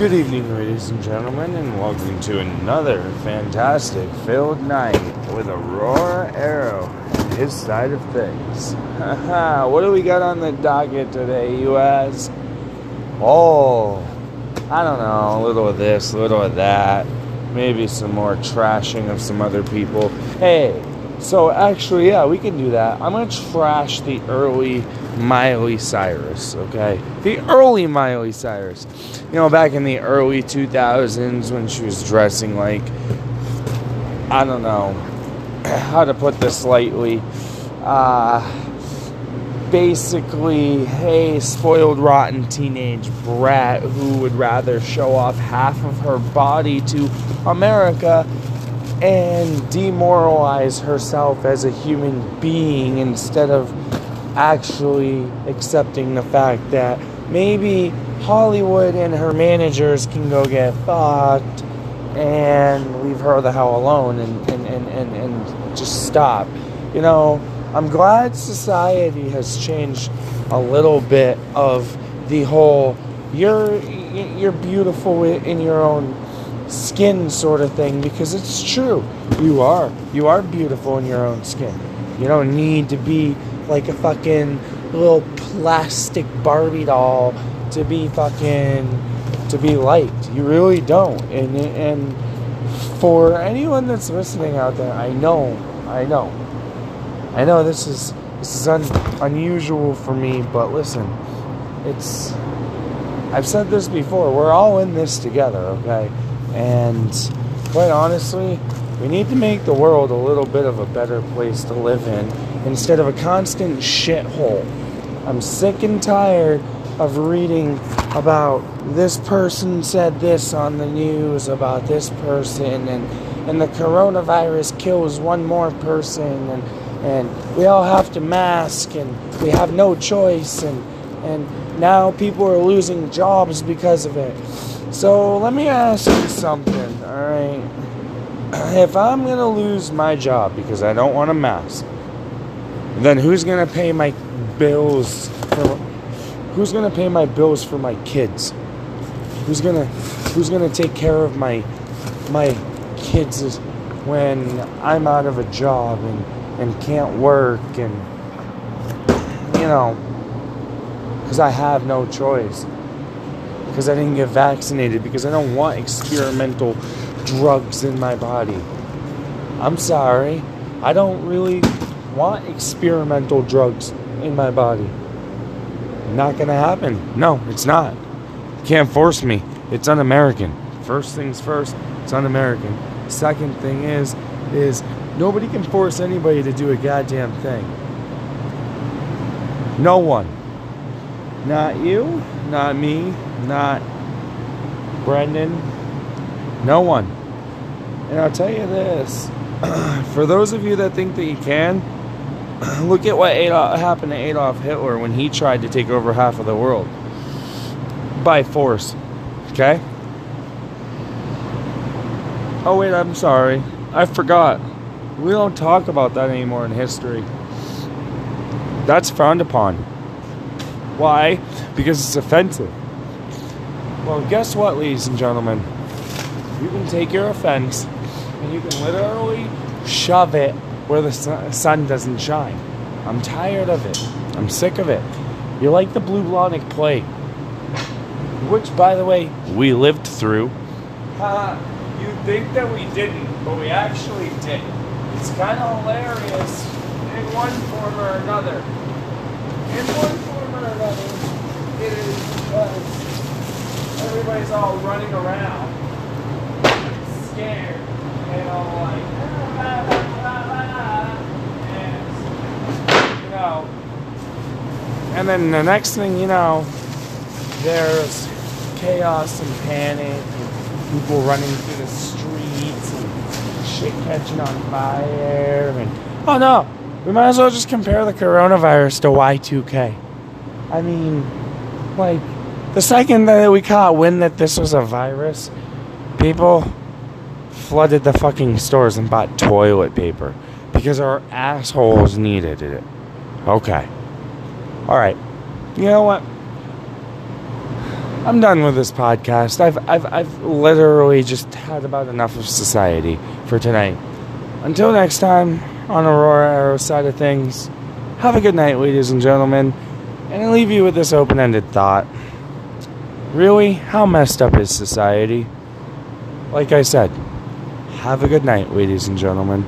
Good evening, ladies and gentlemen, and welcome to another fantastic filled night with Aurora Arrow and his side of things. what do we got on the docket today, you ask? Oh, I don't know, a little of this, a little of that, maybe some more trashing of some other people. Hey, so actually, yeah, we can do that. I'm gonna trash the early Miley Cyrus, okay? The early Miley Cyrus. You know, back in the early 2000s when she was dressing like, I don't know how to put this lightly. Uh, basically, a spoiled, rotten teenage brat who would rather show off half of her body to America and demoralize herself as a human being instead of actually accepting the fact that maybe Hollywood and her managers can go get fucked and leave her the hell alone and, and, and, and, and just stop. You know, I'm glad society has changed a little bit of the whole you're you're beautiful in your own skin sort of thing because it's true. You are. You are beautiful in your own skin. You don't need to be like a fucking little plastic Barbie doll to be fucking to be liked. You really don't. And and for anyone that's listening out there, I know, I know, I know this is this is un, unusual for me, but listen, it's. I've said this before. We're all in this together, okay? And quite honestly, we need to make the world a little bit of a better place to live in instead of a constant shithole. I'm sick and tired of reading about this person said this on the news about this person and and the coronavirus kills one more person and and we all have to mask and we have no choice and and now people are losing jobs because of it. So let me ask you something, all right? If I'm gonna lose my job because I don't want a mask, then who's gonna pay my bills for? Who's gonna pay my bills for my kids? Who's gonna Who's gonna take care of my my kids when I'm out of a job and and can't work and you know because I have no choice because I didn't get vaccinated, because I don't want experimental drugs in my body. I'm sorry. I don't really want experimental drugs in my body. Not gonna happen. No, it's not. can't force me. It's un American. First things first, it's un American. Second thing is, is nobody can force anybody to do a goddamn thing. No one. Not you, not me, not Brendan, no one. And I'll tell you this for those of you that think that you can, look at what Adolf, happened to Adolf Hitler when he tried to take over half of the world by force. Okay? Oh, wait, I'm sorry. I forgot. We don't talk about that anymore in history. That's frowned upon. Why? Because it's offensive. Well, guess what, ladies and gentlemen? You can take your offense and you can literally shove it where the sun doesn't shine. I'm tired of it. I'm sick of it. You like the bubonic plague, which, by the way, we lived through. You think that we didn't, but we actually did. It's kind of hilarious in one form or another. In one form or another, it is because everybody's all running around, scared, and like, ah, ah, ah, and, you know, and then the next thing you know, there's chaos and panic, and people running through the streets, and shit catching on fire, and oh no, we might as well just compare the coronavirus to Y2K. I mean, like, the second that we caught wind that this was a virus, people flooded the fucking stores and bought toilet paper because our assholes needed it. Okay. Alright. You know what? I'm done with this podcast. I've, I've, I've literally just had about enough of society for tonight. Until next time, on Aurora Arrow side of things, have a good night, ladies and gentlemen. And I leave you with this open ended thought. Really, how messed up is society? Like I said, have a good night, ladies and gentlemen.